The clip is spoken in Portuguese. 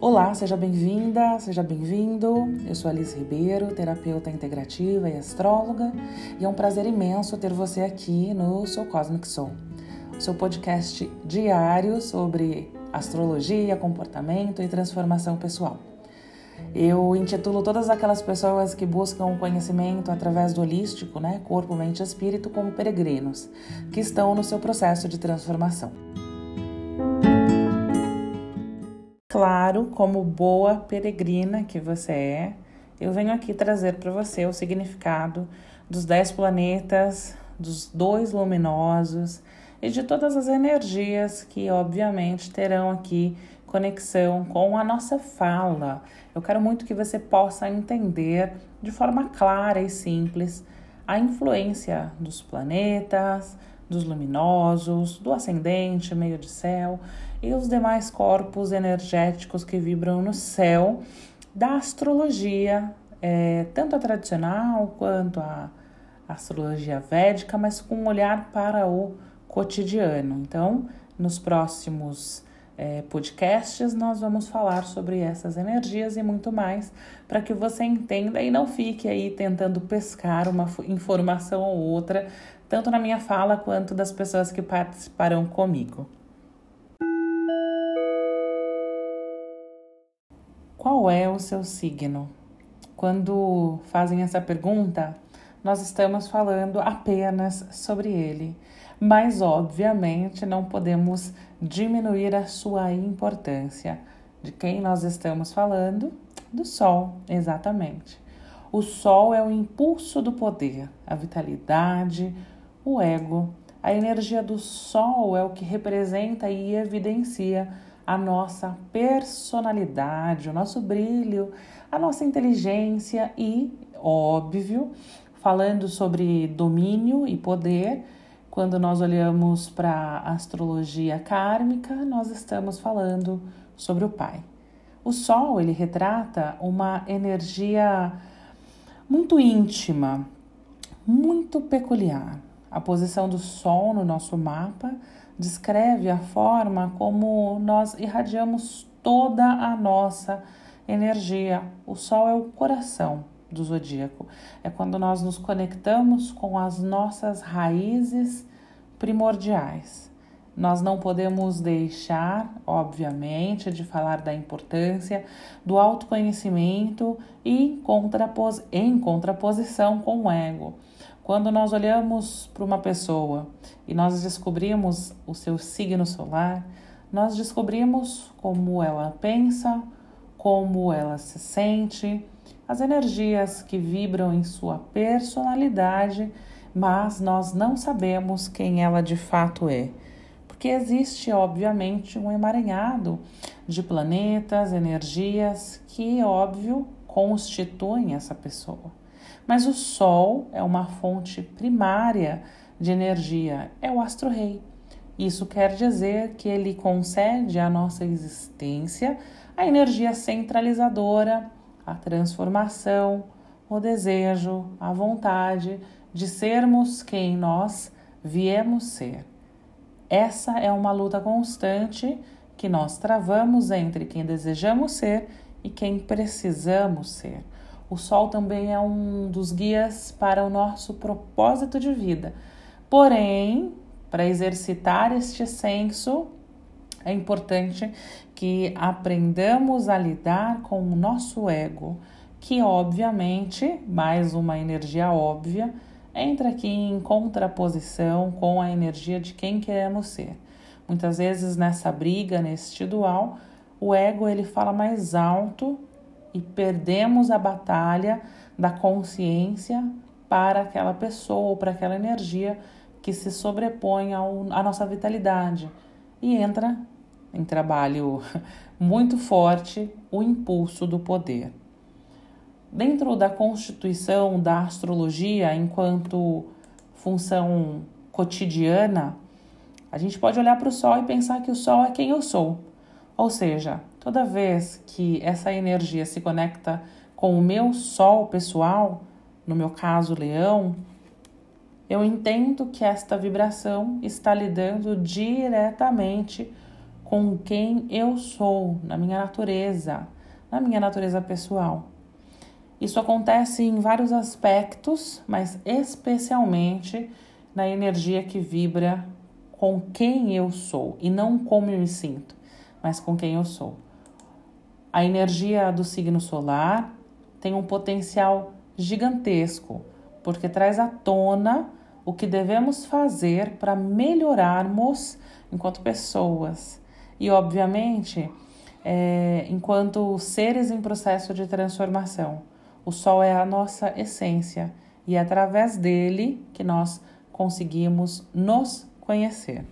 Olá, seja bem-vinda, seja bem-vindo. Eu sou Alice Ribeiro, terapeuta integrativa e astróloga, e é um prazer imenso ter você aqui no Seu Cosmic Soul, seu podcast diário sobre astrologia, comportamento e transformação pessoal. Eu intitulo todas aquelas pessoas que buscam conhecimento através do holístico, né, corpo, mente e espírito, como peregrinos, que estão no seu processo de transformação. Claro, como boa peregrina que você é, eu venho aqui trazer para você o significado dos dez planetas, dos dois luminosos e de todas as energias que, obviamente, terão aqui conexão com a nossa fala. Eu quero muito que você possa entender de forma clara e simples a influência dos planetas, dos luminosos, do ascendente, meio de céu e os demais corpos energéticos que vibram no céu da astrologia, é, tanto a tradicional quanto a astrologia védica, mas com um olhar para o cotidiano. Então, nos próximos é, podcasts, nós vamos falar sobre essas energias e muito mais para que você entenda e não fique aí tentando pescar uma informação ou outra, tanto na minha fala quanto das pessoas que participarão comigo. Qual é o seu signo? Quando fazem essa pergunta, nós estamos falando apenas sobre ele, mas obviamente não podemos diminuir a sua importância. De quem nós estamos falando? Do Sol, exatamente. O Sol é o impulso do poder, a vitalidade, o ego. A energia do Sol é o que representa e evidencia a nossa personalidade, o nosso brilho, a nossa inteligência e, óbvio, falando sobre domínio e poder, quando nós olhamos para a astrologia kármica, nós estamos falando sobre o Pai. O Sol, ele retrata uma energia muito íntima, muito peculiar. A posição do Sol no nosso mapa descreve a forma como nós irradiamos toda a nossa energia. O Sol é o coração do zodíaco. É quando nós nos conectamos com as nossas raízes primordiais. Nós não podemos deixar, obviamente, de falar da importância do autoconhecimento e contrapos em contraposição com o ego. Quando nós olhamos para uma pessoa e nós descobrimos o seu signo solar, nós descobrimos como ela pensa, como ela se sente, as energias que vibram em sua personalidade, mas nós não sabemos quem ela de fato é. Porque existe, obviamente, um emaranhado de planetas, energias que, óbvio, constituem essa pessoa. Mas o Sol é uma fonte primária de energia, é o astro-rei. Isso quer dizer que ele concede à nossa existência a energia centralizadora, a transformação, o desejo, a vontade de sermos quem nós viemos ser. Essa é uma luta constante que nós travamos entre quem desejamos ser e quem precisamos ser. O Sol também é um dos guias para o nosso propósito de vida. Porém, para exercitar este senso, é importante que aprendamos a lidar com o nosso ego, que obviamente, mais uma energia óbvia, entra aqui em contraposição com a energia de quem queremos ser. Muitas vezes nessa briga, neste dual, o ego ele fala mais alto e perdemos a batalha da consciência para aquela pessoa ou para aquela energia que se sobrepõe à nossa vitalidade e entra em trabalho muito forte o impulso do poder. Dentro da constituição da astrologia, enquanto função cotidiana, a gente pode olhar para o Sol e pensar que o Sol é quem eu sou. Ou seja, toda vez que essa energia se conecta com o meu Sol pessoal, no meu caso, Leão, eu entendo que esta vibração está lidando diretamente com quem eu sou, na minha natureza, na minha natureza pessoal. Isso acontece em vários aspectos, mas especialmente na energia que vibra com quem eu sou e não como eu me sinto, mas com quem eu sou. A energia do signo solar tem um potencial gigantesco, porque traz à tona o que devemos fazer para melhorarmos enquanto pessoas e, obviamente, é, enquanto seres em processo de transformação. O Sol é a nossa essência e é através dele que nós conseguimos nos conhecer.